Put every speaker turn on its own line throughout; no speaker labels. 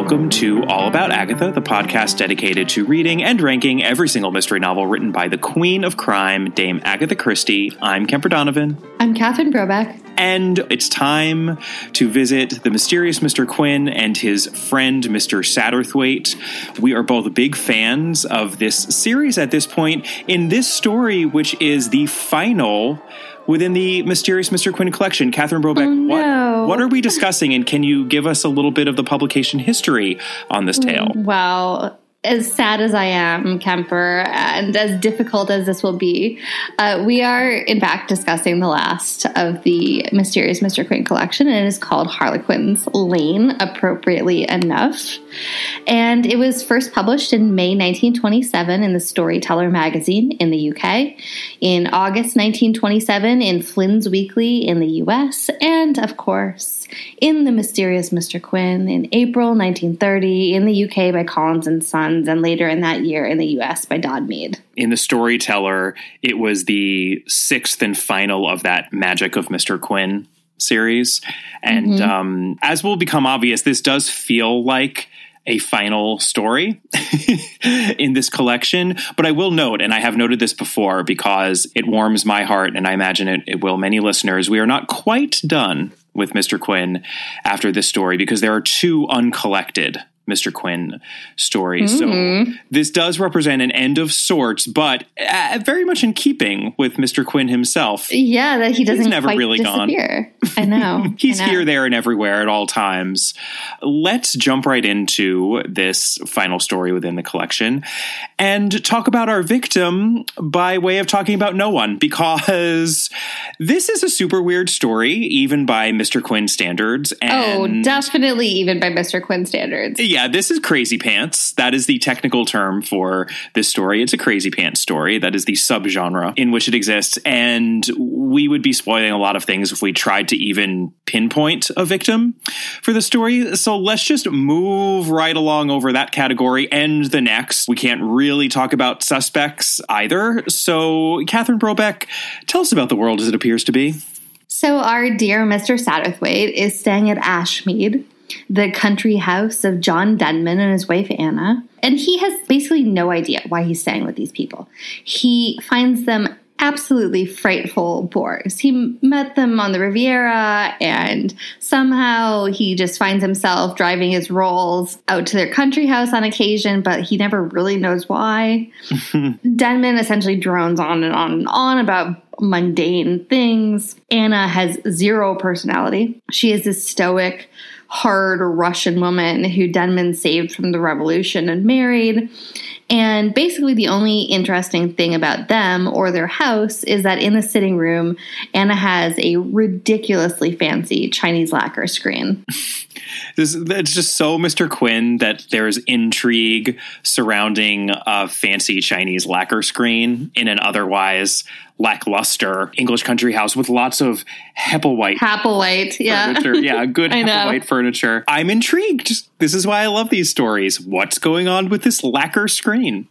welcome to All About Agatha, the podcast dedicated to reading and ranking every single mystery novel written by the Queen of Crime, Dame Agatha Christie. I'm Kemper Donovan.
I'm Catherine Brobeck.
And it's time to visit the mysterious Mr. Quin and his friend, Mr. Satterthwaite. We are both big fans of this series at this point. In this story, which is the final within the Mysterious Mr. Quin collection. Catherine Brobeck,
oh, no.
what, what are we discussing, and can you give us a little bit of the publication history on this tale?
Wow as sad as I am, Kemper, and as difficult as this will be, uh, we are in fact discussing the last of the Mysterious Mr. Quin collection, and it is called Harlequin's Lane, appropriately enough. And it was first published in May 1927 in the Storyteller magazine in the UK, in August 1927 in Flynn's Weekly in the US, and of course, in The Mysterious Mr. Quin in April 1930 in the UK by Collins and Sons, and later in that year in the US by Dodd Mead.
In The Storyteller, it was the sixth and final of that Magic of Mr. Quin series. And mm-hmm. um, as will become obvious, this does feel like a final story in this collection. But I will note, and I have noted this before because it warms my heart, and I imagine it, it will many listeners, we are not quite done with Mr. Quin after this story because there are two uncollected Mr. Quin stories. Mm-hmm. So this does represent an end of sorts, but uh, very much in keeping with Mr. Quin himself.
Yeah, that he doesn't He's never really disappear. gone. I know.
He's
I know.
here, there, and everywhere at all times. Let's jump right into this final story within the collection and talk about our victim by way of talking about no one, because this is a super weird story, even by Mr. Quin standards.
oh, definitely even by Mr. Quin standards.
Yeah, yeah, this is crazy pants. That is the technical term for this story. It's a crazy pants story. That is the subgenre in which it exists. And we would be spoiling a lot of things if we tried to even pinpoint a victim for the story. So let's just move right along over that category and the next. We can't really talk about suspects either. So, Catherine Brobeck, tell us about the world as it appears to be.
So, our dear Mr. Satterthwaite is staying at Ashmead the country house of John Denman and his wife Anna. And he has basically no idea why he's staying with these people. He finds them absolutely frightful bores. He met them on the Riviera, and somehow he just finds himself driving his rolls out to their country house on occasion, but he never really knows why. Denman essentially drones on and on and on about mundane things. Anna has zero personality. She is this stoic, hard Russian woman who Denman saved from the revolution and married. And basically, the only interesting thing about them or their house is that in the sitting room, Anna has a ridiculously fancy Chinese lacquer screen.
this, it's just so Mr. Quin that there's intrigue surrounding a fancy Chinese lacquer screen in an otherwise lackluster English country house with lots of Hepplewhite.
Hepplewhite, yeah.
Furniture. Yeah, good Hepplewhite furniture. I'm intrigued. This is why I love these stories. What's going on with this lacquer screen?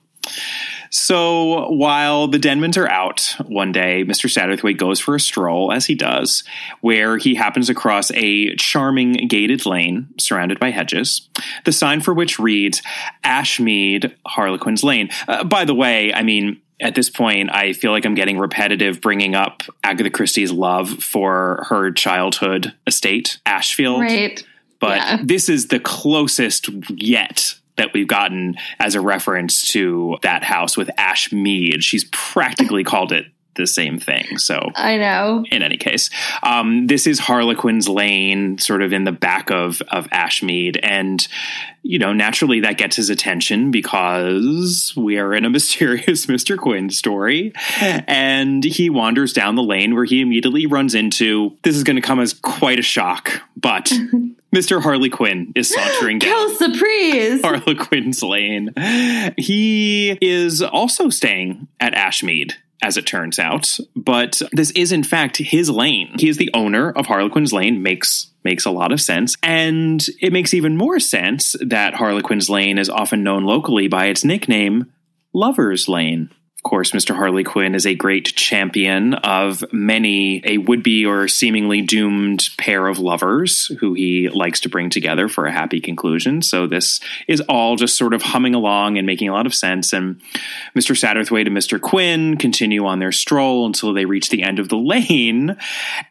So while the Denmans are out one day, Mr. Satterthwaite goes for a stroll, as he does, where he happens across a charming gated lane surrounded by hedges, the sign for which reads Ashmead Harlequin's Lane. Uh, by the way, I mean, at this point, I feel like I'm getting repetitive bringing up Agatha Christie's love for her childhood estate, Ashfield.
Right.
But yeah. this is the closest yet that we've gotten as a reference to that house with Ashmead. She's practically called it the same thing. So
I know.
In any case, um, this is Harlequin's Lane, sort of in the back of of Ashmead, and you know naturally that gets his attention because we are in a mysterious Mister Quin story, and he wanders down the lane where he immediately runs into. This is going to come as quite a shock, but. Mr. Harley Quin is sauntering down.
Surprise!
Harlequin's Lane. He is also staying at Ashmead as it turns out. But this is in fact his lane. He is the owner of Harlequin's Lane, makes makes a lot of sense. And it makes even more sense that Harlequin's Lane is often known locally by its nickname, Lover's Lane. Of course, Mr. Harley Quin is a great champion of many a would be or seemingly doomed pair of lovers who he likes to bring together for a happy conclusion. So, this is all just sort of humming along and making a lot of sense. And Mr. Satterthwaite and Mr. Quin continue on their stroll until they reach the end of the lane.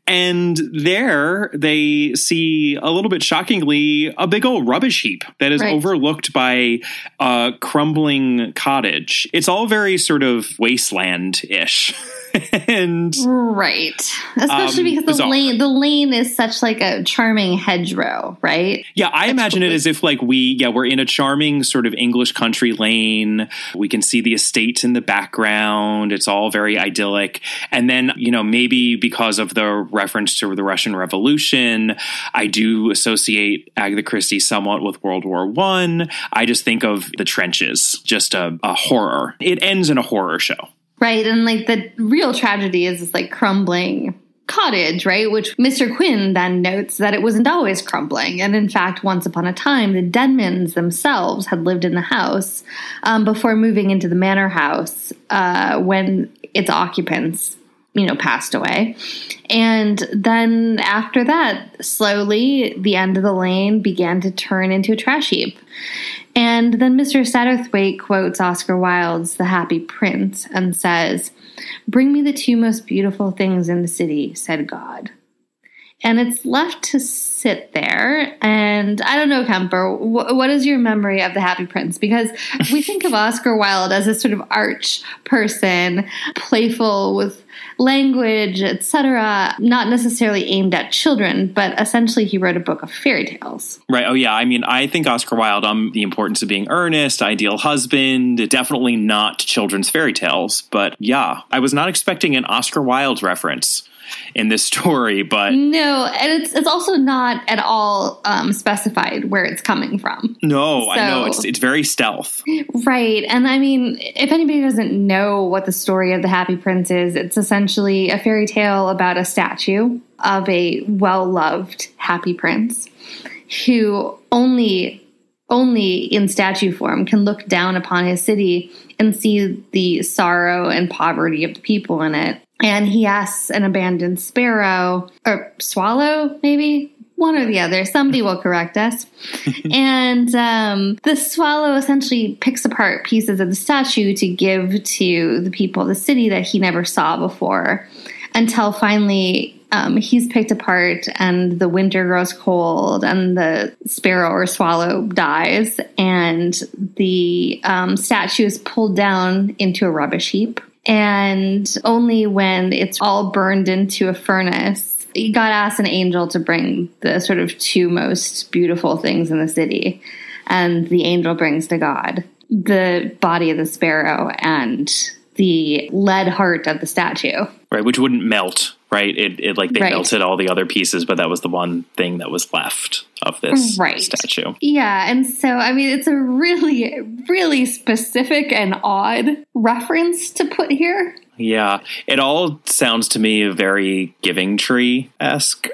And there they see a little bit shockingly a big old rubbish heap that is right. overlooked by a crumbling cottage. It's all very sort of of wasteland ish. and
right, especially um, because the lane the lane is such like a charming hedgerow, right?
Yeah, I imagine it as if like we yeah we're in a charming sort of English country lane. We can see the estate in the background. It's all very idyllic, and then you know maybe because of the reference to the Russian Revolution, I do associate Agatha Christie somewhat with World War One. I. I just think of the trenches, just a, a horror. It ends in a horror show.
Right. And like the real tragedy is this like crumbling cottage, right? Which Mr. Quin then notes that it wasn't always crumbling. And in fact, once upon a time, the Denmans themselves had lived in the house um, before moving into the manor house uh, when its occupants you know passed away and then after that slowly the end of the lane began to turn into a trash heap and then Mr. Satterthwaite quotes Oscar Wilde's The Happy Prince and says, Bring me the two most beautiful things in the city, said God. And it's left to sit there. And I don't know, Kemper, wh- what is your memory of The Happy Prince? Because we think of Oscar Wilde as a sort of arch person, playful with language, etc., not necessarily aimed at children, but essentially he wrote a book of fairy tales.
Right. Oh, yeah. I mean, I think Oscar Wilde, um, the importance of being earnest, ideal husband, definitely not children's fairy tales. But yeah, I was not expecting an Oscar Wilde reference in this story, but
no, and it's it's also not at all um, specified where it's coming from.
No, so, I know it's it's very stealth,
right? And I mean, if anybody doesn't know what the story of the Happy Prince is, it's essentially a fairy tale about a statue of a well loved happy prince who only only in statue form can look down upon his city and see the sorrow and poverty of the people in it and he asks an abandoned sparrow or swallow, maybe one or the other. Somebody will correct us. and um, the swallow essentially picks apart pieces of the statue to give to the people of the city that he never saw before until finally um, he's picked apart and the winter grows cold and the sparrow or swallow dies and the um, statue is pulled down into a rubbish heap and only when it's all burned into a furnace, God asks an angel to bring the sort of two most beautiful things in the city. And the angel brings to God the body of the sparrow and the lead heart of the statue.
Right, which wouldn't melt right? It, it like they right. melted all the other pieces, but that was the one thing that was left of this right. statue.
Yeah, and so I mean, it's a really, really specific and odd reference to put here.
Yeah, it all sounds to me a very Giving Tree esque.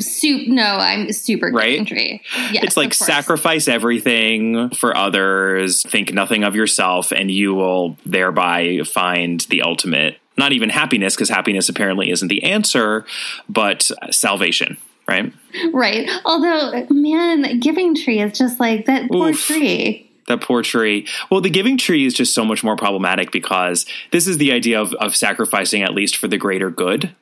Soup no i'm super right tree
yes, it's like sacrifice everything for others think nothing of yourself and you will thereby find the ultimate not even happiness, because happiness apparently isn't the answer, but salvation, right?
Right. Although, man, Giving Tree is just like that poor Oof. tree
that poor tree. Well, the giving tree is just so much more problematic because this is the idea of, of sacrificing at least for the greater good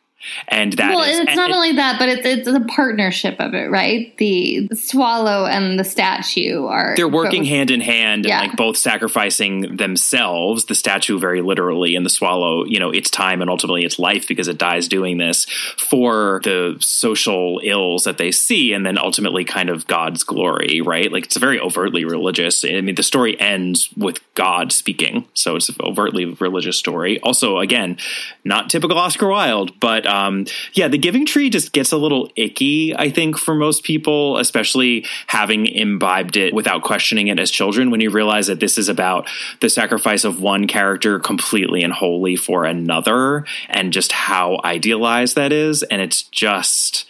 and that
well,
is,
it's not only that, but it's it's a partnership of it, right? The swallow and the statue are
they're working both, hand in hand, yeah. and like both sacrificing themselves, the statue very literally, and the swallow, you know, its time and ultimately its life because it dies doing this for the social ills that they see, and then ultimately kind of God's glory, right? Like it's a very overtly religious. I mean, the story ends with God speaking, so it's an overtly religious story. Also, again, not typical Oscar Wilde, but um, yeah, the Giving Tree just gets a little icky, I think, for most people, especially having imbibed it without questioning it as children. When you realize that this is about the sacrifice of one character completely and wholly for another, and just how idealized that is, and it's just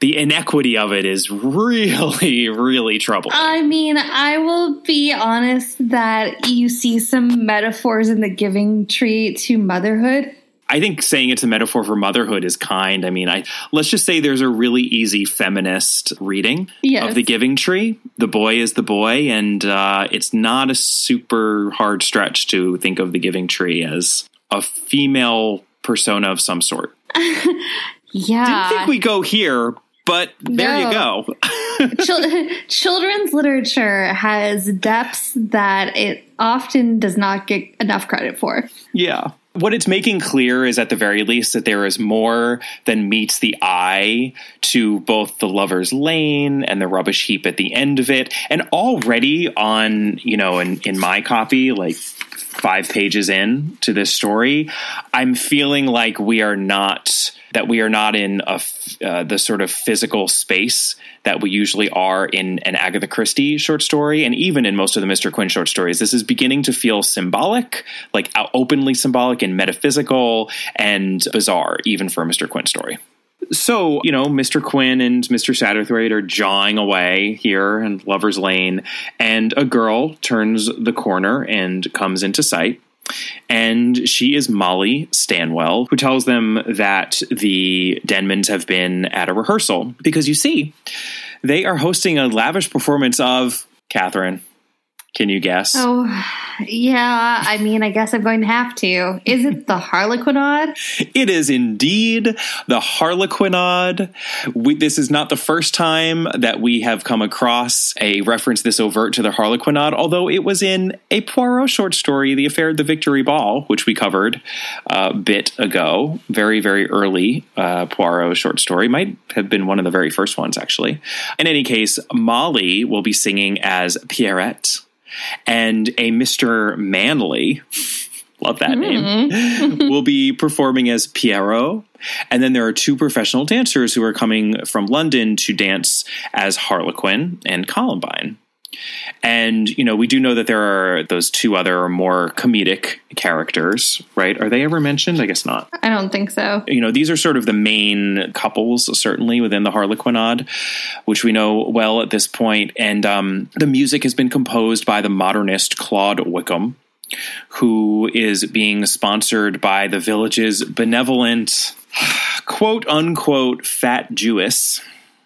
the inequity of it is really, really troubling.
I mean, I will be honest that you see some metaphors in the giving tree to motherhood.
I think saying it's a metaphor for motherhood is kind. I mean, I let's just say there's a really easy feminist reading
Yes.
of the Giving Tree. The boy is the boy, and uh, it's not a super hard stretch to think of the Giving Tree as a female persona of some sort.
Yeah.
Didn't think we go here, but there you go.
Chil- children's literature has depths that it often does not get enough credit for.
Yeah. What it's making clear is at the very least that there is more than meets the eye to both the lover's lane and the rubbish heap at the end of it. And already on, you know, in, in my copy, like five pages in to this story, I'm feeling like we are not that we are not in a uh, the sort of physical space that we usually are in an Agatha Christie short story, and even in most of the Mr. Quin short stories. This is beginning to feel symbolic, like openly symbolic and metaphysical and bizarre, even for a Mr. Quin story. So, you know, Mr. Quin and Mr. Satterthwaite are jawing away here in Lover's Lane, and a girl turns the corner and comes into sight. And she is Molly Stanwell, who tells them that the Denmans have been at a rehearsal. Because you see, they are hosting a lavish performance of Catherine. Can you guess?
Oh, yeah. I mean, I guess I'm going to have to. Is it the Harlequinade?
It is indeed the Harlequinade. We, this is not the first time that we have come across a reference this overt to the Harlequinade, although it was in a Poirot short story, The Affair of the Victory Ball, which we covered a bit ago. Very, very early uh, Poirot short story. Might have been one of the very first ones, actually. In any case, Molly will be singing as Pierrette, and a Mr. Manley. Love that name. Mm-hmm. will be performing as Pierrot. And then there are two professional dancers who are coming from London to dance as Harlequin and Columbine. And, you know, we do know that there are those two other more comedic characters, right? Are they ever mentioned? I guess not.
I don't think so.
You know, these are sort of the main couples, certainly within the Harlequinade, which we know well at this point. And um, the music has been composed by the modernist Claude Wickham, who is being sponsored by the village's benevolent, quote unquote, fat Jewess.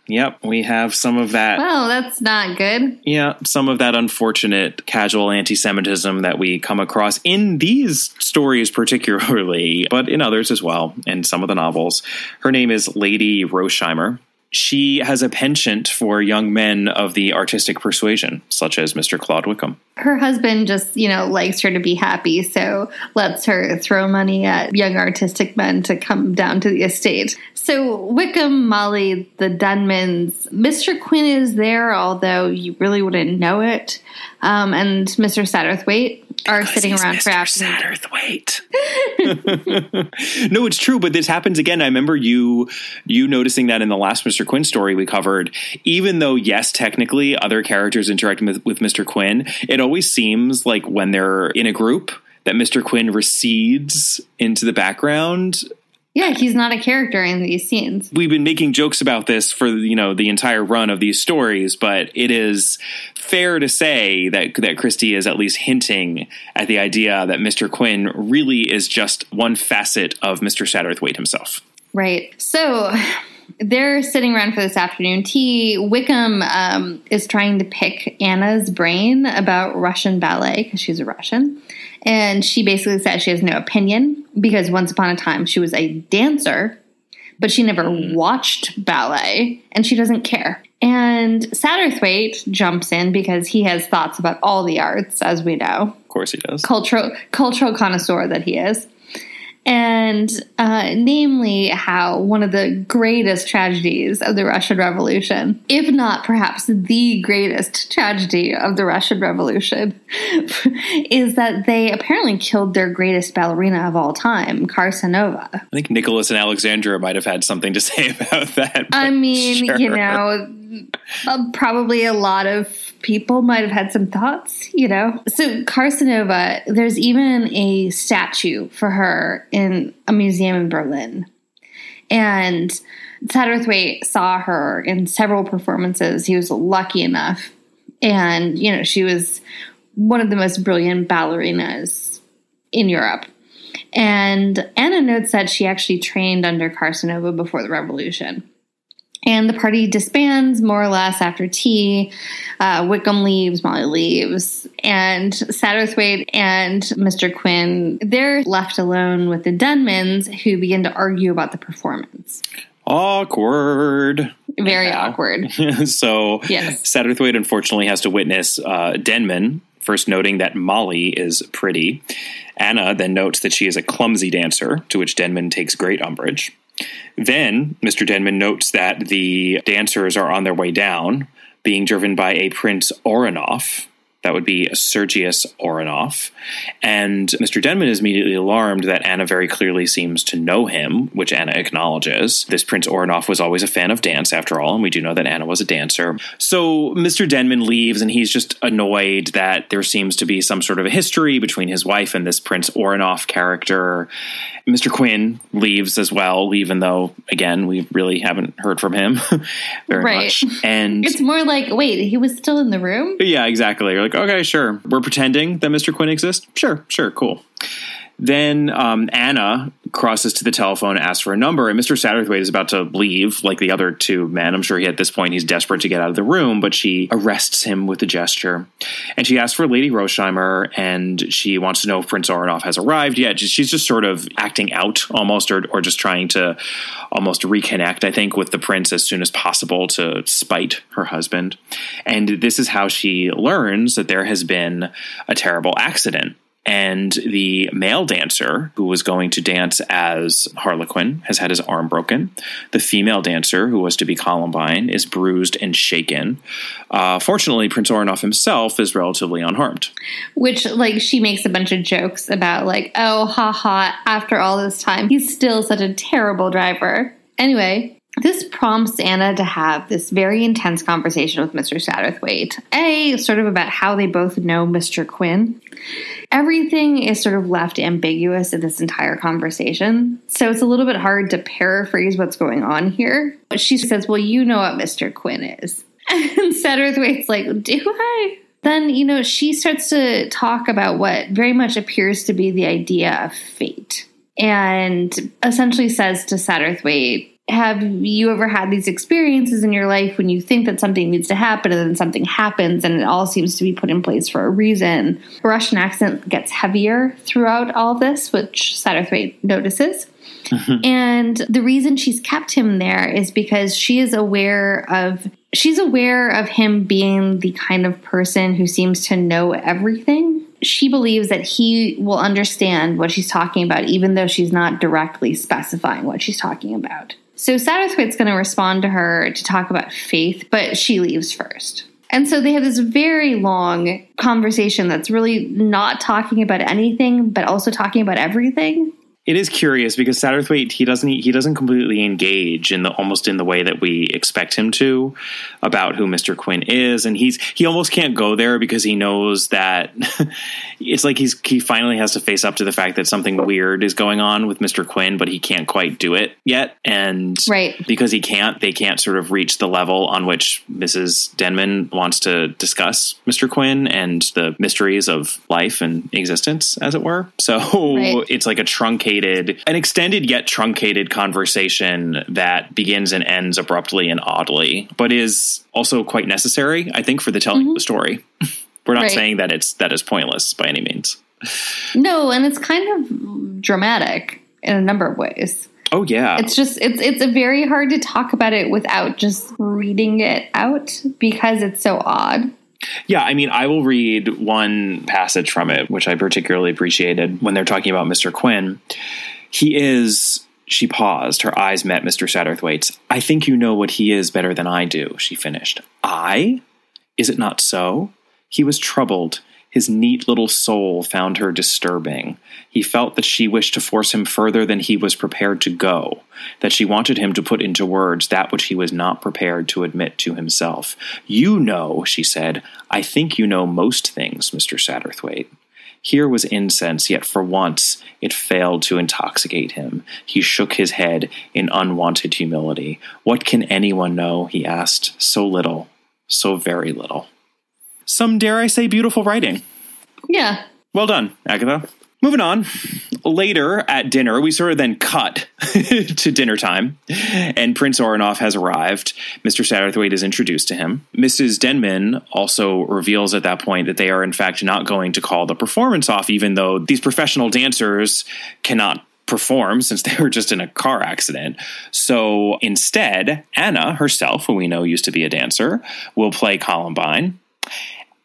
Yep, we have some of that.
Well, that's not good.
Yeah, some of that unfortunate casual anti Semitism that we come across in these stories, particularly, but in others as well, and some of the novels. Her name is Lady Rosheimer. She has a penchant for young men of the artistic persuasion, such as Mr. Claude Wickham.
Her husband just, you know, likes her to be happy, so lets her throw money at young artistic men to come down to the estate. So Wickham, Molly, the Denmans, Mr. Quin is there, although you really wouldn't know it. Um, and Mr. Satterthwaite are sitting
He's
around
Mr.
afternoon.
Satterthwaite. no, it's true, but this happens again. I remember you you noticing that in the last Mr. Quin story we covered. Even though, yes, technically other characters interacting with, with Mr. Quin, it always seems like when they're in a group that Mr. Quin recedes into the background
Yeah, he's not a character in these scenes.
we've been making jokes about this for you know the entire run of these stories, but it is fair to say that that Christie is at least hinting at the idea that Mr. Quin really is just one facet of Mr. Satterthwaite himself.
Right. So they're sitting around for this afternoon tea. Wickham um, is trying to pick Anna's brain about Russian ballet because she's a Russian. And she basically says she has no opinion because once upon a time she was a dancer, but she never hmm. watched ballet and she doesn't care. And Satterthwaite jumps in because he has thoughts about all the arts, as we know
Of course, he does.
cultural cultural connoisseur that he is, and uh, namely how one of the greatest tragedies of the Russian Revolution, if not perhaps the greatest tragedy of the Russian Revolution, is that they apparently killed their greatest ballerina of all time, Karsanova.
I think Nicholas and Alexandra might have had something to say about that.
I mean, you know, uh, probably a lot of people might have had some thoughts, you know. So, Karsanova, there's even a statue for her in a museum in Berlin. And Satterthwaite saw her in several performances. He was lucky enough. And, you know, she was one of the most brilliant ballerinas in Europe. And Anna notes that she actually trained under Karsanova before the revolution. And the party disbands more or less after tea. Uh, Wickham leaves, Molly leaves, and Satterthwaite and Mr. Quin, they're left alone with the Denmans who begin to argue about the performance.
Awkward.
Very yeah. awkward.
so
yes.
Satterthwaite unfortunately has to witness uh, Denman first noting that Molly is pretty. Anna then notes that she is a clumsy dancer, to which Denman takes great umbrage. Then Mr. Denman notes that the dancers are on their way down, being driven by a Prince Oranoff, that would be Sergius Oranoff. And Mr. Denman is immediately alarmed that Anna very clearly seems to know him, which Anna acknowledges. This Prince Oranoff was always a fan of dance, after all, and we do know that Anna was a dancer. So Mr. Denman leaves, and he's just annoyed that there seems to be some sort of a history between his wife and this Prince Oranoff character. Mr. Quin leaves as well, even though, again, we really haven't heard from him very right. much. And
it's more like, wait, he was still in the room?
Yeah, exactly. You're like, okay, sure. We're pretending that Mr. Quin exists. Sure, sure, cool. Then um, Anna crosses to the telephone, asks for a number, and Mr. Satterthwaite is about to leave, like the other two men. I'm sure he at this point he's desperate to get out of the room, but she arrests him with a gesture, and she asks for Lady Rosheimer, and she wants to know if Prince Oranoff has arrived yet. She's just sort of acting out almost, or or just trying to almost reconnect, I think, with the prince as soon as possible to spite her husband. And this is how she learns that there has been a terrible accident and the male dancer who was going to dance as Harlequin has had his arm broken. The female dancer who was to be Columbine is bruised and shaken. Uh, fortunately, Prince Oranoff himself is relatively unharmed.
Which, like, she makes a bunch of jokes about, like, oh, ha ha, after all this time, he's still such a terrible driver. Anyway, this prompts Anna to have this very intense conversation with Mr. Satterthwaite. A, sort of about how they both know Mr. Quin. Everything is sort of left ambiguous in this entire conversation. So it's a little bit hard to paraphrase what's going on here. She says, Well, you know what Mr. Quin is. And Satterthwaite's like, Do I? Then, you know, she starts to talk about what very much appears to be the idea of fate and essentially says to Satterthwaite, have you ever had these experiences in your life when you think that something needs to happen and then something happens and it all seems to be put in place for a reason? The Russian accent gets heavier throughout all this, which Satterthwaite notices. Mm-hmm. And the reason she's kept him there is because she is aware of she's aware of him being the kind of person who seems to know everything. She believes that he will understand what she's talking about even though she's not directly specifying what she's talking about. So Satterthwaite's going to respond to her to talk about faith, but she leaves first. And so they have this very long conversation that's really not talking about anything, but also talking about everything
it is curious because Satterthwaite he doesn't he doesn't completely engage in the almost in the way that we expect him to about who Mr. Quin is, and he's he almost can't go there because he knows that it's like he's he finally has to face up to the fact that something weird is going on with Mr. Quin but he can't quite do it yet, and
right
because he can't, they can't sort of reach the level on which Mrs. Denman wants to discuss Mr. Quin and the mysteries of life and existence, as it were. So right. it's like a truncated truncated, an extended yet truncated conversation that begins and ends abruptly and oddly, but is also quite necessary, I think, for the telling mm-hmm. of the story. We're not right. saying that it's that is pointless by any means.
No, and it's kind of dramatic in a number of ways.
Oh yeah.
It's just it's it's very hard to talk about it without just reading it out because it's so odd.
Yeah, I mean, I will read one passage from it, which I particularly appreciated when they're talking about Mr. Quin. He is. She paused. Her eyes met Mr. Satterthwaite's. I think you know what he is better than I do, she finished. I? Is it not so? He was troubled. His neat little soul found her disturbing. He felt that she wished to force him further than he was prepared to go, that she wanted him to put into words that which he was not prepared to admit to himself. You know, she said, I think you know most things, Mr. Satterthwaite. Here was incense, yet for once it failed to intoxicate him. He shook his head in unwanted humility. What can anyone know? he asked. So little, so very little. Some, dare I say, beautiful writing.
Yeah.
Well done, Agatha. Moving on. Later at dinner, we sort of then cut to dinner time, and Prince Oranoff has arrived. Mr. Satterthwaite is introduced to him. Mrs. Denman also reveals at that point that they are, in fact, not going to call the performance off, even though these professional dancers cannot perform since they were just in a car accident. So instead, Anna herself, who we know used to be a dancer, will play Columbine.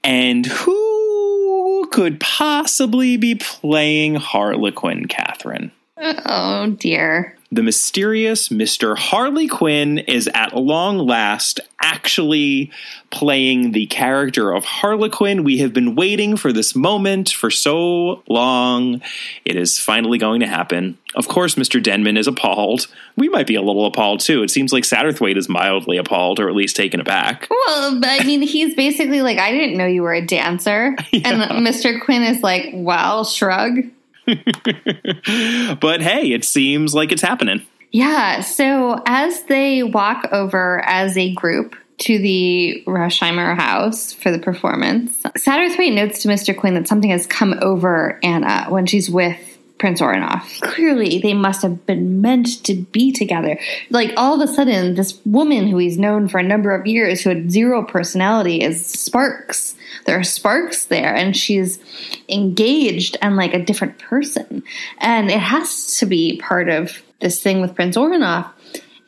And who could possibly be playing Harlequin, Catherine?
Oh, dear.
The mysterious Mr. Harley Quin is at long last actually playing the character of Harlequin. We have been waiting for this moment for so long. It is finally going to happen. Of course, Mr. Denman is appalled. We might be a little appalled too. It seems like Satterthwaite is mildly appalled, or at least taken aback.
Well, I mean, he's basically like, I didn't know you were a dancer. Yeah. And Mr. Quin is like, well, shrug.
but hey, it seems like it's happening.
Yeah. So as they walk over as a group to the Rosheimer house for the performance, Satterthwaite notes to Mr. Quin that something has come over Anna when she's with Prince Oranoff. Clearly, they must have been meant to be together. Like, all of a sudden, this woman who he's known for a number of years, who had zero personality, is sparks. There are sparks there, and she's engaged and like a different person. And it has to be part of this thing with Prince Oranoff.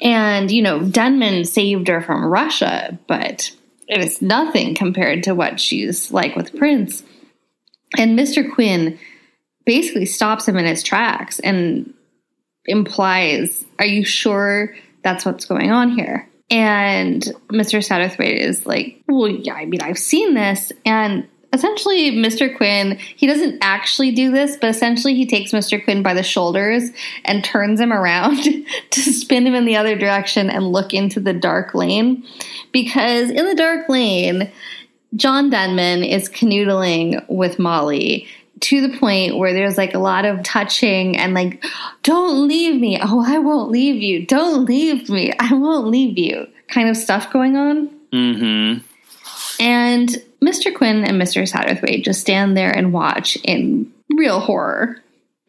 And, you know, Denman saved her from Russia, but it is nothing compared to what she's like with Prince. And Mr. Quin basically stops him in his tracks and implies, Are you sure that's what's going on here? And Mr. Satterthwaite is like, Well, yeah, I mean, I've seen this. And essentially, Mr. Quin, he doesn't actually do this, but essentially, he takes Mr. Quin by the shoulders and turns him around to spin him in the other direction and look into the dark lane. Because in the dark lane, John Denman is canoodling with Molly to the point where there's like a lot of touching and like, don't leave me. Oh, I won't leave you. Don't leave me. I won't leave you kind of stuff going on.
Mm-hmm.
And Mr. Quin and Mr. Satterthwaite just stand there and watch in real horror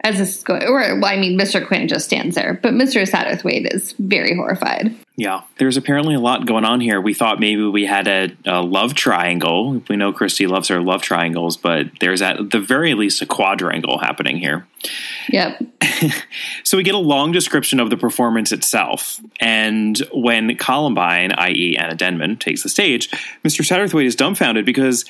as this is going. Or, well, I mean, Mr. Quin just stands there, but Mr. Satterthwaite is very horrified.
Yeah, there's apparently a lot going on here. We thought maybe we had a, a, love triangle. We know Christie loves her love triangles, but there's at the very least a quadrangle happening here.
Yep.
so we get a long description of the performance itself. And when Columbine, i.e., Anna Denman, takes the stage, Mr. Satterthwaite is dumbfounded because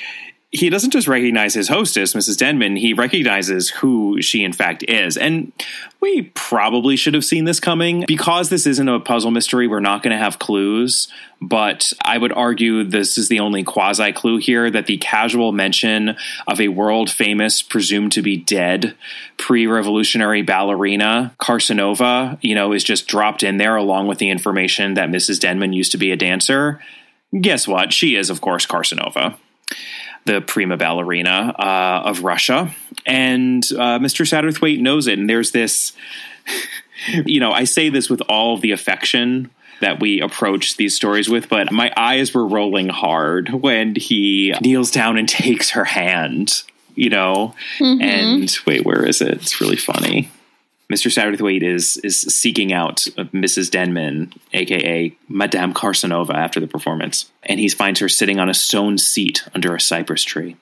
he doesn't just recognize his hostess, Mrs. Denman, he recognizes who she in fact is. And we probably should have seen this coming. Because this isn't a puzzle mystery, we're not going to have clues. But I would argue this is the only quasi clue here that the casual mention of a world famous, presumed to be dead, pre revolutionary ballerina, Karsanova, you know, is just dropped in there along with the information that Mrs. Denman used to be a dancer. Guess what? She is, of course, Karsanova the prima ballerina uh, of Russia. And uh, Mr. Satterthwaite knows it. And there's this, you know, I say this with all the affection that we approach these stories with, but my eyes were rolling hard when he kneels down and takes her hand, you know? Mm-hmm. And wait, where is it? It's really funny. Mr. Satterthwaite is is seeking out Mrs. Denman, aka Madame Karsanova, after the performance, and he finds her sitting on a stone seat under a cypress tree.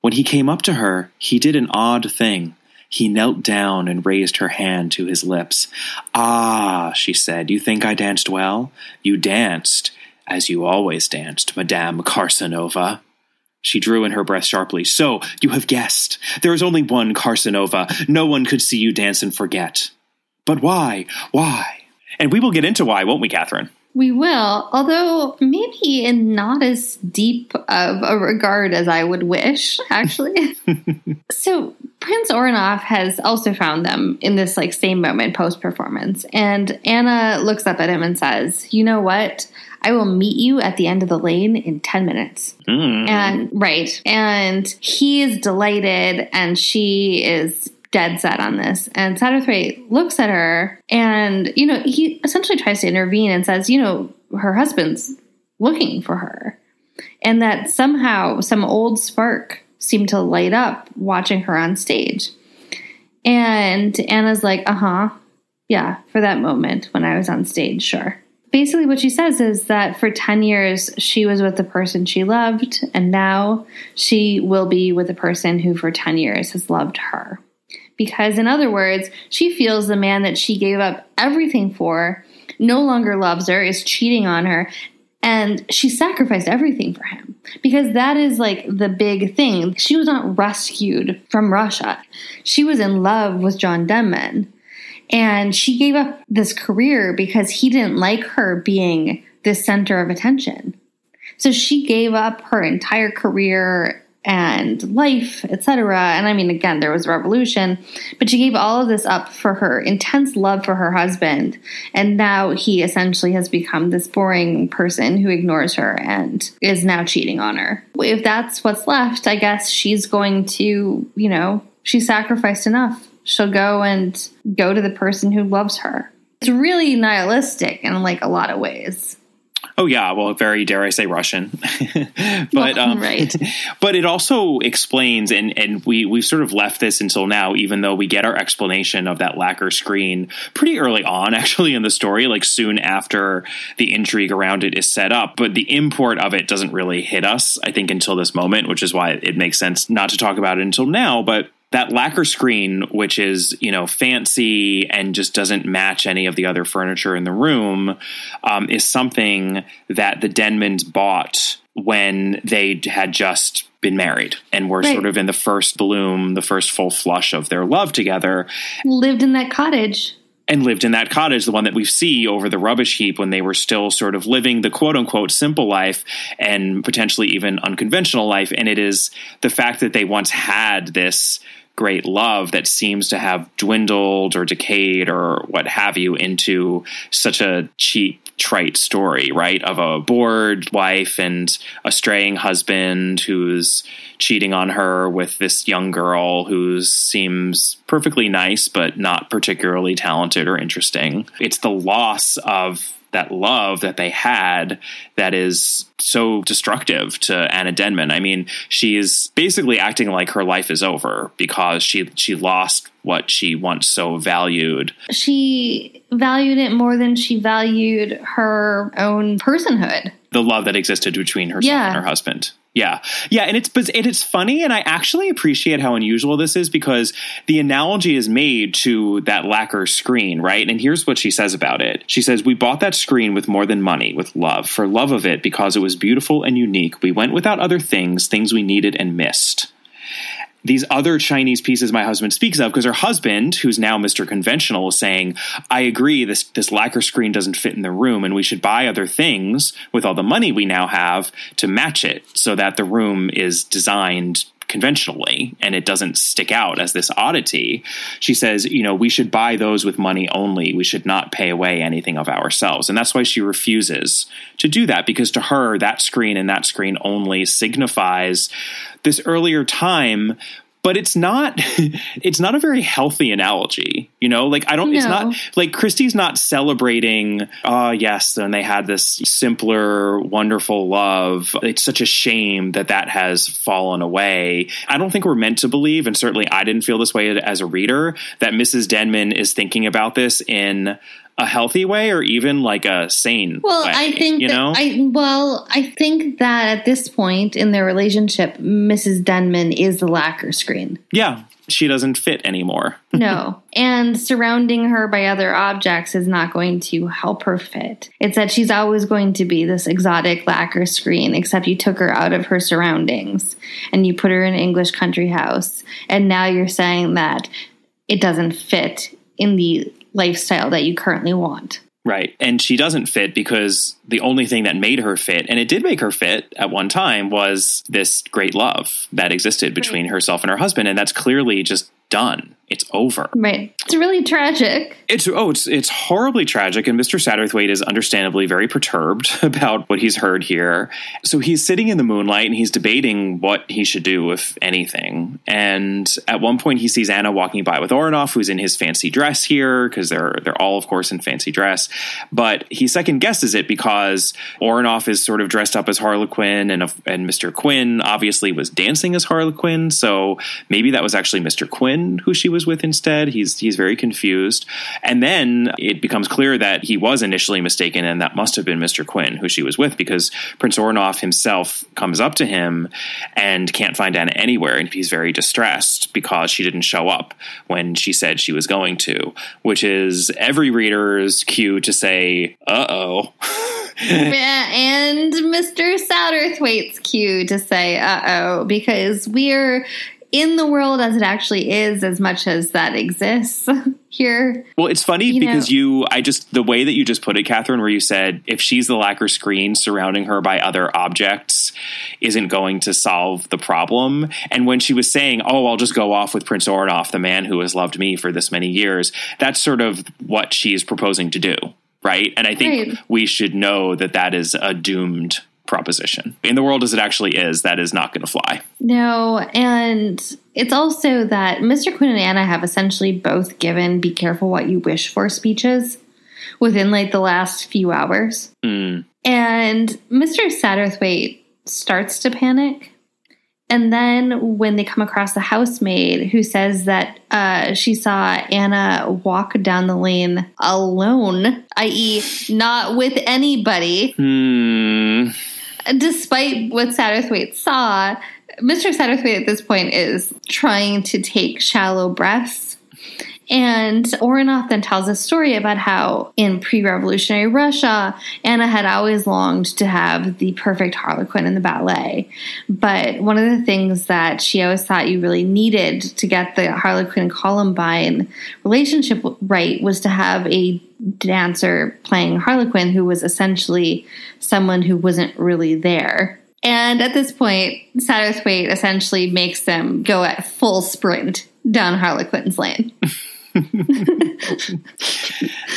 When he came up to her, he did an odd thing. He knelt down and raised her hand to his lips. Ah, she said, you think I danced well? You danced, as you always danced, Madame Karsanova. She drew in her breath sharply. So, you have guessed. There is only one Karsanova. No one could see you dance and forget. But why? Why? And we will get into why, won't we, Catherine?
We will, although maybe in not as deep of a regard as I would wish, actually. so, Prince Oranoff has also found them in this like same moment post performance. And Anna looks up at him and says, You know what? I will meet you at the end of the lane in 10 minutes.
Mm.
And right. And he is delighted and she is dead set on this. And Satterthwaite looks at her and, you know, he essentially tries to intervene and says, you know, her husband's looking for her. And that somehow some old spark seemed to light up watching her on stage. And Anna's like, uh huh. Yeah, for that moment when I was on stage, sure. Basically, what she says is that for 10 years, she was with the person she loved, and now she will be with the person who for 10 years has loved her. Because, in other words, she feels the man that she gave up everything for no longer loves her, is cheating on her, and she sacrificed everything for him because that is like the big thing. She was not rescued from Russia. She was in love with John Denman. And she gave up this career because he didn't like her being the center of attention. So she gave up her entire career and life, etc. And I mean, again, there was a revolution, but she gave all of this up for her intense love for her husband. And now he essentially has become this boring person who ignores her and is now cheating on her. If that's what's left, I guess she's going to, you know, she sacrificed enough. She'll go and go to the person who loves her. It's really nihilistic in like a lot of ways.
Oh yeah, well, very dare I say Russian, but um,
right.
but it also explains, and and we we've sort of left this until now, even though we get our explanation of that lacquer screen pretty early on, actually in the story, like soon after the intrigue around it is set up. But the import of it doesn't really hit us, I think, until this moment, which is why it makes sense not to talk about it until now. But that lacquer screen, which is you know fancy and just doesn't match any of the other furniture in the room, um, is something that the Denmans bought when they had just been married and were
Right.
sort of in the first bloom, the first full flush of their love together
Lived in that cottage.
and lived in that cottage, the one that we see over the rubbish heap when they were still sort of living the quote unquote simple life and potentially even unconventional life. And it is the fact that they once had this great love that seems to have dwindled or decayed or what have you into such a cheap trite story, right? Of a bored wife and a straying husband who's cheating on her with this young girl who seems perfectly nice, but not particularly talented or interesting. It's the loss of that love that they had that is so destructive to Anna Denman. I mean, she is basically acting like her life is over because she she lost what she once so valued.
She valued it more than she valued her own personhood.
the love that existed between herself
Yeah.
and her husband. Yeah. Yeah, and it's but it is funny and I actually appreciate how unusual this is because the analogy is made to that lacquer screen, right? And here's what she says about it. She says, "We bought that screen with more than money, with love, for love of it because it was beautiful and unique. We went without other things, things we needed and missed." These other Chinese pieces my husband speaks of because her husband, who's now Mr. Conventional, is saying, I agree, this this lacquer screen doesn't fit in the room, and we should buy other things with all the money we now have to match it so that the room is designed conventionally and it doesn't stick out as this oddity. She says, you know, we should buy those with money only. We should not pay away anything of ourselves. And that's why she refuses to do that because to her, that screen and that screen only signifies this earlier time but it's not it's not a very healthy analogy you know? Like i don't it's not like christie's not celebrating oh yes and they had this simpler wonderful love. It's such a shame that that has fallen away. I don't think we're meant to believe and certainly i didn't feel this way as a reader that mrs denman is thinking about this in a healthy way or even like a sane
Well,
way,
I think
you
that
know
I well, I think that at this point in their relationship, Mrs. Denman is the lacquer screen.
yeah she doesn't fit anymore
No. and surrounding her by other objects is not going to help her fit. It's that she's always going to be this exotic lacquer screen, except you took her out of her surroundings and you put her in an English country house. And now you're saying that it doesn't fit in the lifestyle that you currently want.
Right. And she doesn't fit because the only thing that made her fit, and it did make her fit at one time, was this great love that existed between right. herself and her husband. And that's clearly just done. It's over.
Right. It's really tragic.
It's oh, it's it's horribly tragic, and Mr. Satterthwaite is understandably very perturbed about what he's heard here. So he's sitting in the moonlight and he's debating what he should do, if anything. And at one point, he sees Anna walking by with Oranoff, who's in his fancy dress here because they're they're all, of course, in fancy dress. But he second guesses it because Oranoff is sort of dressed up as Harlequin, and and Mr. Quin obviously was dancing as Harlequin. So maybe that was actually Mr. Quin who she was with instead. He's he's very confused, and then it becomes clear that he was initially mistaken, and that must have been Mr. Quin who she was with, because Prince Oranoff himself comes up to him and can't find Anna anywhere, and he's very distressed because she didn't show up when she said she was going to, which is every reader's cue to say, "Uh oh."
and Mr. Satterthwaite's cue to say, uh oh, because we're in the world as it actually is as much as that exists here.
Well, it's funny you because know. you, I just, the way that you just put it, Catherine, where you said if she's the lacquer screen surrounding her by other objects isn't going to solve the problem. And when she was saying, oh, I'll just go off with Prince Oranoff, the man who has loved me for this many years, that's sort of what she's proposing to do. Right. And I think right. we should know that that is a doomed proposition. In the world as it actually is, that is not going to fly.
No, and it's also that Mr. Quin and Anna have essentially both given be careful what you wish for speeches within like the last few hours. Mm. And Mr. Satterthwaite starts to panic. And then when they come across the housemaid who says that uh, she saw Anna walk down the lane alone, i.e., not with anybody.
Hmm
despite what Satterthwaite saw, Mr. Satterthwaite at this point is trying to take shallow breaths and Oranoff then tells a story about how in pre revolutionary Russia, Anna had always longed to have the perfect Harlequin in the ballet. But one of the things that she always thought you really needed to get the Harlequin Columbine relationship right was to have a dancer playing Harlequin who was essentially someone who wasn't really there. And at this point, Satterthwaite essentially makes them go at full sprint down Harlequin's lane.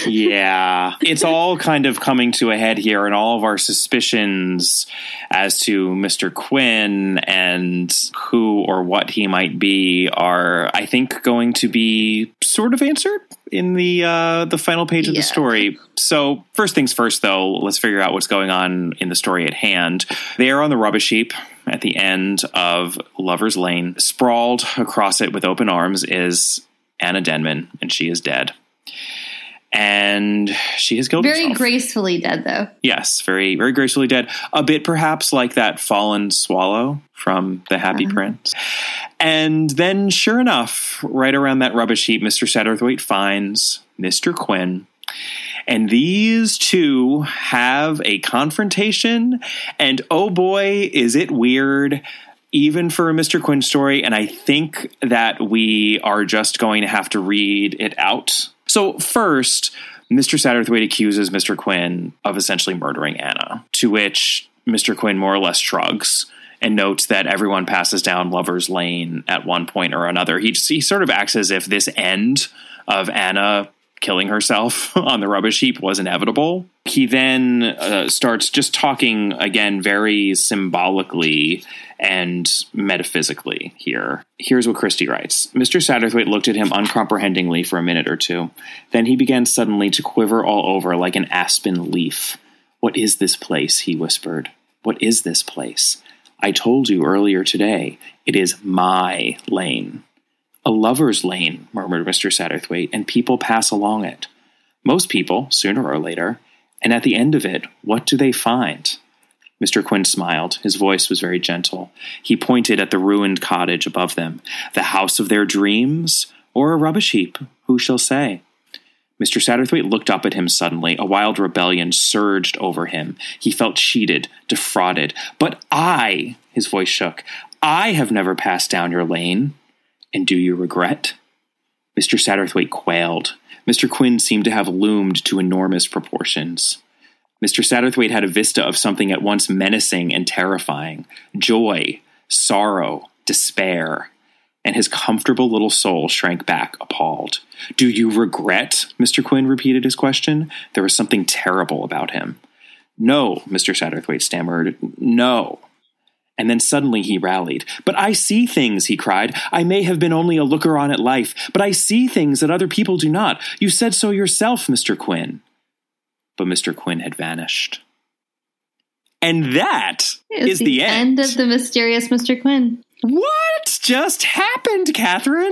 yeah. It's all kind of coming to a head here, and all of our suspicions as to Mr. Quin and who or what he might be are, I think, going to be sort of answered in the uh, the final page of yeah. the story. So, first things first, though, let's figure out what's going on in the story at hand. They are on the rubbish heap at the end of Lover's Lane. Sprawled across it with open arms is Anna Denman, and she is dead. And she has killed
very
herself.
gracefully dead, though.
Yes, very, very gracefully dead. A bit perhaps like that fallen swallow from The Happy uh-huh. Prince. And then, sure enough, right around that rubbish heap, Mr. Satterthwaite finds Mr. Quin. And these two have a confrontation, and oh boy, is it weird even for a Mr. Quin story, and I think that we are just going to have to read it out. So, first, Mr. Satterthwaite accuses Mr. Quin of essentially murdering Anna, to which Mr. Quin more or less shrugs and notes that everyone passes down Lover's Lane at one point or another. He, he sort of acts as if this end of Anna killing herself on the rubbish heap was inevitable. He then uh, starts just talking again very symbolically and metaphysically here. Here's what Christie writes Mr. Satterthwaite looked at him uncomprehendingly for a minute or two. Then he began suddenly to quiver all over like an aspen leaf. What is this place? he whispered. What is this place? I told you earlier today, it is my lane. A lover's lane, murmured Mr. Satterthwaite, and people pass along it. Most people, sooner or later. And at the end of it, what do they find? Mr. Quin smiled. His voice was very gentle. He pointed at the ruined cottage above them. The house of their dreams? Or a rubbish heap? Who shall say? Mr. Satterthwaite looked up at him suddenly. A wild rebellion surged over him. He felt cheated, defrauded. But I, his voice shook, I have never passed down your lane. And do you regret? Mr. Satterthwaite quailed. Mr. Quin seemed to have loomed to enormous proportions. Mr. Satterthwaite had a vista of something at once menacing and terrifying joy, sorrow, despair, and his comfortable little soul shrank back, appalled. Do you regret? Mr. Quin repeated his question. There was something terrible about him. No, Mr. Satterthwaite stammered. No. And then suddenly he rallied. But I see things, he cried. I may have been only a looker on at life, but I see things that other people do not. You said so yourself, Mr. Quin. But Mr. Quin had vanished. And that
is
is the,
end of the mysterious Mr. Quin.
What just happened, Catherine?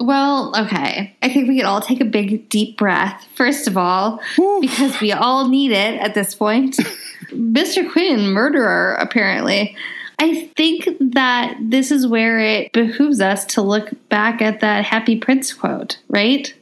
Well, okay. I think we could all take a big, deep breath, first of all, because we all need it at this point. Mr. Quin, murderer, apparently. I think that this is where it behooves us to look back at that Happy Prince quote, right?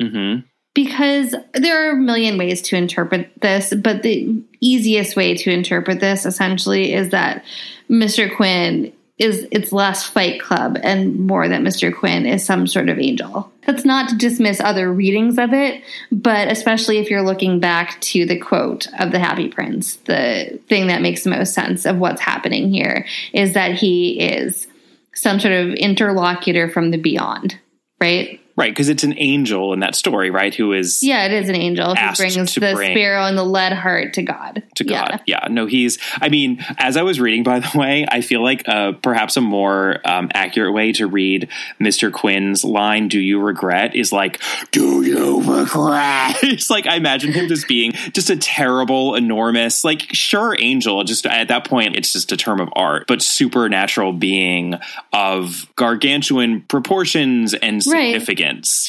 Mm-hmm.
Because there are a million ways to interpret this, but the easiest way to interpret this essentially is that Mr. Quin is it's less Fight Club and more that Mr. Quin is some sort of angel. That's not to dismiss other readings of it, but especially if you're looking back to the quote of the Happy Prince, the thing that makes most sense of what's happening here is that he is some sort of interlocutor from the beyond, right?
Right, because it's an angel in that story, right? Who is
Yeah, it is an angel who brings the
bring-
sparrow and the lead heart to God.
to God. Yeah. no, he's. I mean, as I was reading, by the way, I feel like uh, perhaps a more um, accurate way to read Mister Quin's line "Do you regret?" is like "Do you regret?" it's like I imagine him just being just a terrible, enormous, like sure angel. Just at that point, it's just a term of art, but supernatural being of gargantuan proportions and
Right.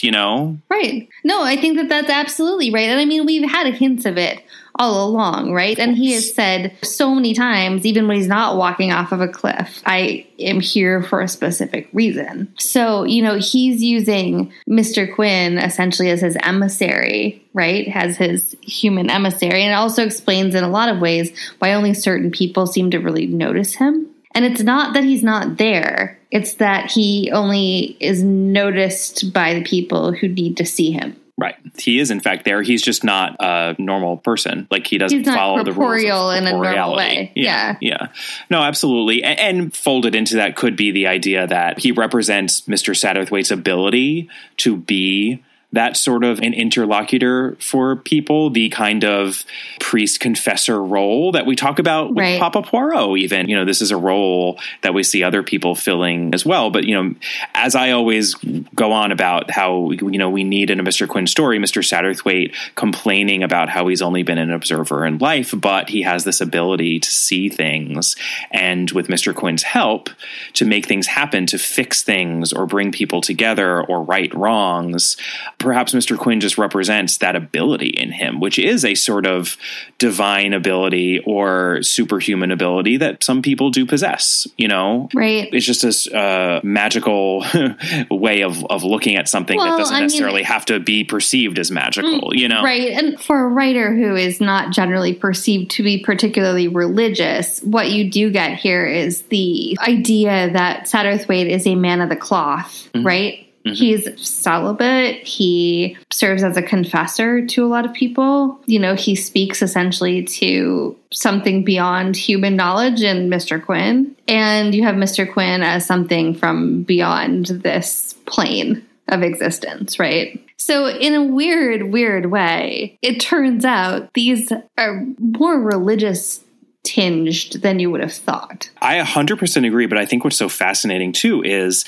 You know,
Right. No, I think that that's absolutely right. And I mean, we've had hints of it all along, right? And he has said so many times, even when he's not walking off of a cliff, I am here for a specific reason. So, you know, he's using Mr. Quin essentially as his emissary, right? As his human emissary. And it also explains in a lot of ways why only certain people seem to really notice him. And it's not that he's not there, it's that he only is noticed by the people who need to see him.
Right. He is in fact there. He's just not a normal person. Like he doesn't follow the rules of
in a normal way. Yeah.
Yeah. No, absolutely. And, and folded into that could be the idea that he represents Mr. Satterthwaite's ability to be that sort of an interlocutor for people, the kind of priest confessor role that we talk about with
Right.
Papa Poirot, even. You know, this is a role that we see other people filling as well. But, you know, as I always go on about how, you know, we need in a Mr. Quin story, Mr. Satterthwaite complaining about how he's only been an observer in life, but he has this ability to see things. And with Mr. Quin's help, to make things happen, to fix things or bring people together or right wrongs, perhaps Mr. Quin just represents that ability in him, which is a sort of divine ability or superhuman ability that some people do possess, you know?
Right.
It's just this uh, magical way of, of looking at something
Well,
that doesn't
I mean-
necessarily have to be perceived as magical, you know?
Right. And for a writer who is not generally perceived to be particularly religious, what you do get here is the idea that Satterthwaite is a man of the cloth,
Mm-hmm.
right? Mm-hmm. He's celibate. He serves as a confessor to a lot of people. You know, he speaks essentially to something beyond human knowledge in Mr. Quin. And you have Mr. Quin as something from beyond this plane of existence, right? So, in a weird, weird way, it turns out these are more religious tinged than you would have thought.
I 100% agree, but I think what's so fascinating too is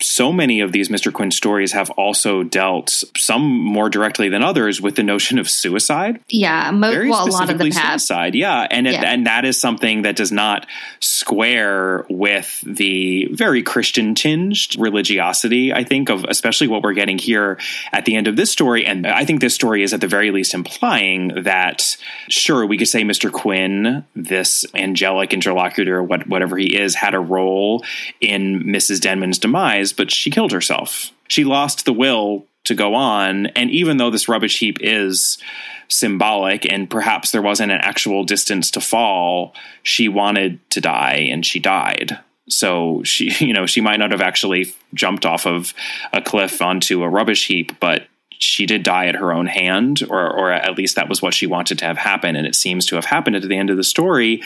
so many of these Mr. Quin stories have also dealt, some more directly than others, with the notion of suicide.
Yeah, mo-
Very
well, a lot of them have.
suicide, yeah, and it,
Yeah.
and that is something that does not square with the very Christian tinged religiosity. I think of especially what we're getting here at the end of this story, and I think this story is at the very least implying that sure we could say Mr. Quin, this angelic interlocutor, what, whatever he is, had a role in Mrs. Denman's demise, but she killed herself. She lost the will to go on. And even though this rubbish heap is symbolic and perhaps there wasn't an actual distance to fall, she wanted to die and she died. So she, you know, she might not have actually jumped off of a cliff onto a rubbish heap, but she did die at her own hand, or, or at least that was what she wanted to have happen. And it seems to have happened at the end of the story.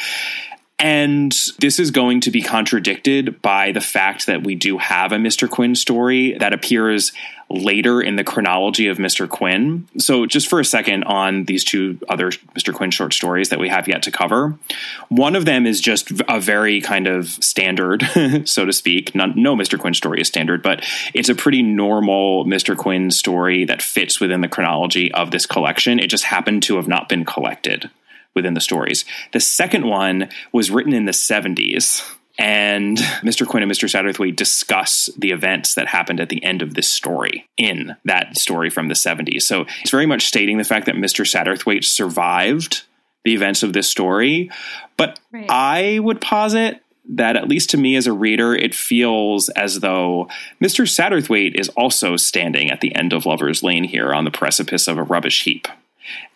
And this is going to be contradicted by the fact that we do have a Mr. Quin story that appears later in the chronology of Mr. Quin. So, just for a second on these two other Mr. Quin short stories that we have yet to cover, one of them is just a very kind of standard, so to speak. No Mr. Quin story is standard, but it's a pretty normal Mr. Quin story that fits within the chronology of this collection. It just happened to have not been collected within the stories. The second one was written in the 70s. And Mr. Quin and Mr. Satterthwaite discuss the events that happened at the end of this story in that story from the 70s. So it's very much stating the fact that Mr. Satterthwaite survived the events of this story. But right. I would posit that, at least to me as a reader, it feels as though Mr. Satterthwaite is also standing at the end of Lover's Lane here on the precipice of a rubbish heap.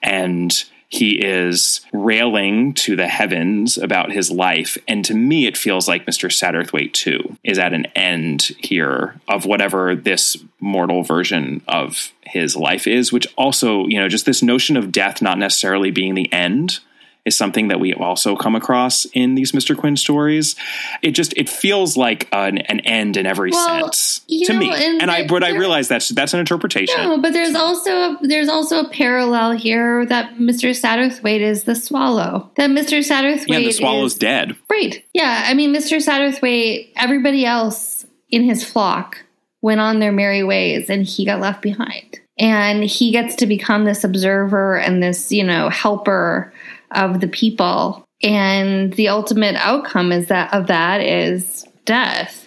And he is railing to the heavens about his life. And to me, it feels like Mr. Satterthwaite, too, is at an end here of whatever this mortal version of his life is, which also, you know, just this notion of death not necessarily being the end is something that we also come across in these Mr. Quin stories. It just it feels like an, an end in every well, sense to know, me, and, and I but I realize that's that's an interpretation.
No, but there's also a, there's also a parallel here that Mr. Satterthwaite is the swallow. That Mr. Satterthwaite,
yeah, the swallow's is, dead.
Right? Yeah, I mean, Mr. Satterthwaite. Everybody else in his flock went on their merry ways, and he got left behind. And he gets to become this observer and this, you know, helper of the people. And the ultimate outcome is that of that is death.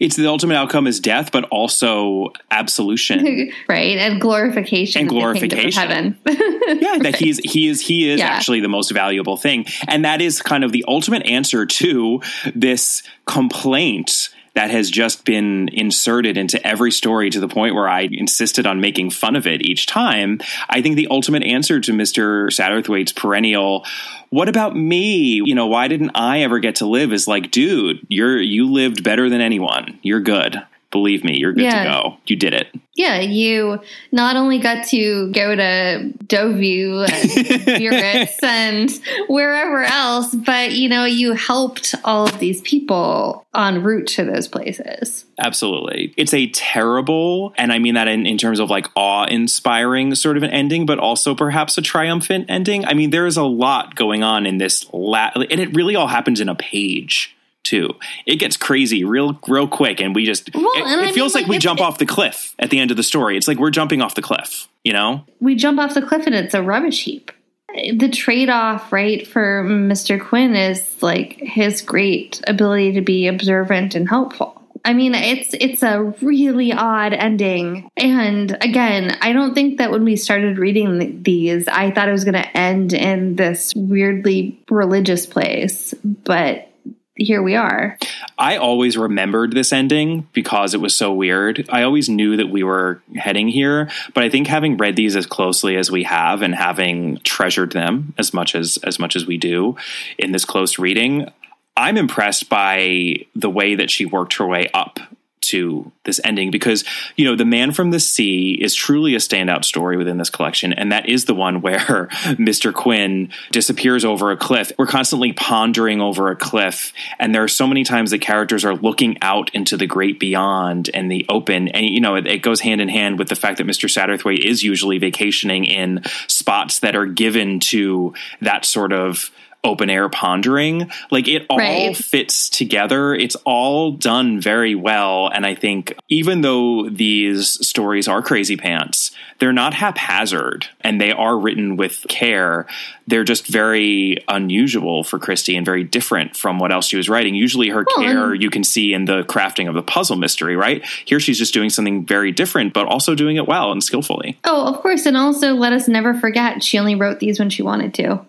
It's the ultimate outcome is death, but also absolution,
right? And glorification,
and glorification,
heaven.
yeah, that he's he is he is yeah. actually the most valuable thing, and that is kind of the ultimate answer to this complaint that has just been inserted into every story to the point where I insisted on making fun of it each time. I think the ultimate answer to Mr. Satterthwaite's perennial, what about me? You know, why didn't I ever get to live is like, dude, you're you lived better than anyone. You're good. Believe me, you're good yeah. to go. You did it.
Yeah, you not only got to go to Deauville and Biarritz and wherever else, but you know, you helped all of these people en route to those places.
Absolutely. It's a terrible, and I mean that in, in terms of like awe inspiring sort of an ending, but also perhaps a triumphant ending. I mean, there is a lot going on in this, la- and it really all happens in a page too. It gets crazy real real quick and we just well, it, it feels mean, like, like we jump off the cliff at the end of the story. It's like we're jumping off the cliff, you know?
We jump off the cliff and it's a rubbish heap. The trade-off, right, for Mr. Quin is like his great ability to be observant and helpful. I mean, it's it's a really odd ending. And again, I don't think that when we started reading these, I thought it was going to end in this weirdly religious place, but here we are.
I always remembered this ending because it was so weird. I always knew that we were heading here, but I think having read these as closely as we have and having treasured them as much as as much as we do in this close reading, I'm impressed by the way that she worked her way up to this ending because you know the man from the sea is truly a standout story within this collection and that is the one where mr quin disappears over a cliff. We're constantly pondering over a cliff and there are so many times that characters are looking out into the great beyond and the open and you know it, it goes hand in hand with the fact that mr satterthwaite is usually vacationing in spots that are given to that sort of open air pondering. Like it all right. fits together. It's all done very well. And I think even though these stories are crazy pants, they're not haphazard and they are written with care. They're just very unusual for Christie and very different from what else she was writing. Usually her well, care you can see in the crafting of the puzzle mystery, right? Here she's just doing something very different, but also doing it well and skillfully.
Oh, of course. And also let us never forget she only wrote these when she wanted to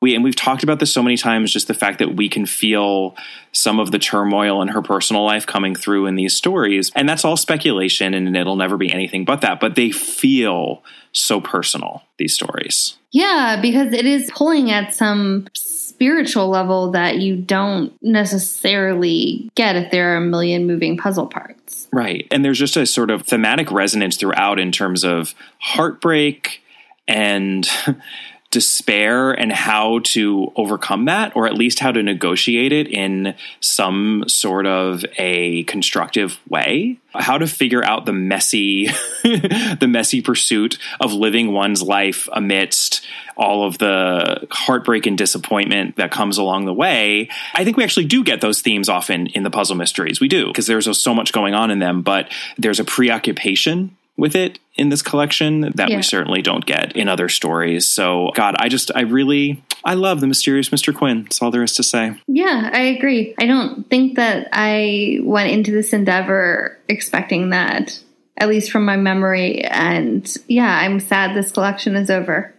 we and we've talked about this so many times just the fact that we can feel some of the turmoil in her personal life coming through in these stories. And that's all speculation and it'll never be anything but that but they feel so personal these stories.
Yeah because it is pulling at some spiritual level that you don't necessarily get if there are a million moving puzzle parts.
Right. And there's just a sort of thematic resonance throughout in terms of heartbreak and despair and how to overcome that or at least how to negotiate it in some sort of a constructive way. How to figure out the messy the messy pursuit of living one's life amidst all of the heartbreak and disappointment that comes along the way. I think we actually do get those themes often in the puzzle mysteries. We do because there's so much going on in them but there's a preoccupation with it in this collection that yeah. we certainly don't get in other stories. So, God, I just, I really, I love the mysterious Mr. Quin. That's all there is to say.
Yeah, I agree. I don't think that I went into this endeavor expecting that, at least from my memory. And yeah, I'm sad this collection is over.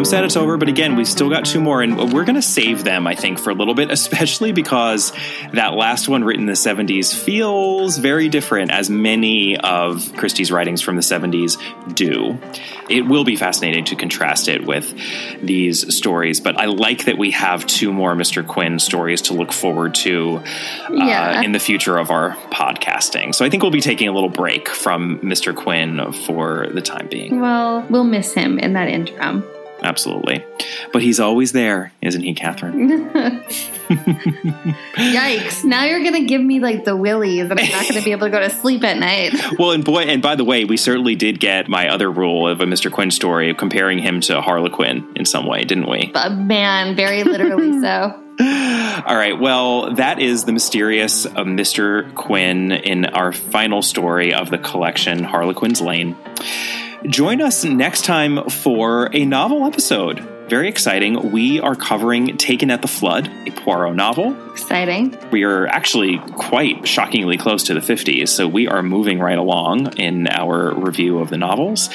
I'm sad it's over, but again, we've still got two more, and we're going to save them, I think, for a little bit, especially because that last one written in the 70s feels very different, as many of Christie's writings from the 70s do. It will be fascinating to contrast it with these stories, but I like that we have two more Mr. Quin stories to look forward to uh, yeah. in the future of our podcasting. So I think we'll be taking a little break from Mr. Quin for the time being.
Well, we'll miss him in that interim
absolutely. But he's always there, isn't he, Catherine?
Yikes! Now you're gonna give me like the willies, and I'm not gonna be able to go to sleep at night.
Well, and boy, and by the way, we certainly did get my other rule of a Mr. Quin story, of comparing him to Harlequin in some way, didn't we?
But man, very literally so.
All right. Well, that is the mysterious uh, Mr. Quin in our final story of the collection, Harlequin's Lane. Join us next time for a novel episode very exciting. We are covering Taken at the Flood, a Poirot novel.
Exciting.
We are actually quite shockingly close to the 50s, so we are moving right along in our review of the novels.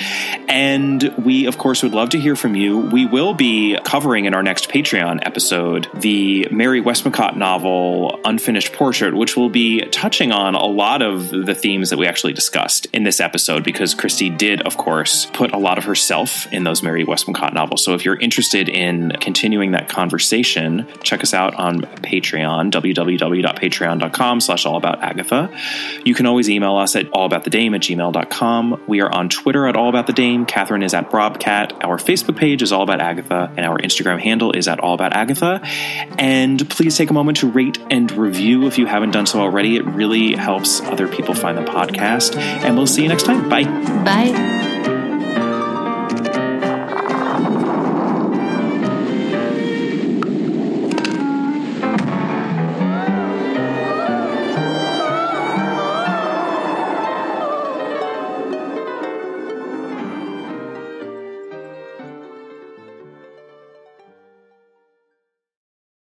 And we, of course, would love to hear from you. We will be covering in our next Patreon episode the Mary Westmacott novel Unfinished Portrait, which will be touching on a lot of the themes that we actually discussed in this episode because Christie did, of course, put a lot of herself in those Mary Westmacott novels. So if you're interested, interested in continuing that conversation, check us out on Patreon, www.patreon.com slash allaboutagatha. You can always email us at allaboutthedame at gmail.com. We are on Twitter at allaboutthedame. Catherine is at Brobcat. Our Facebook page is All About Agatha, and our Instagram handle is at All About Agatha. And please take a moment to rate and review if you haven't done so already. It really helps other people find the podcast. And we'll see you next time. Bye.
Bye.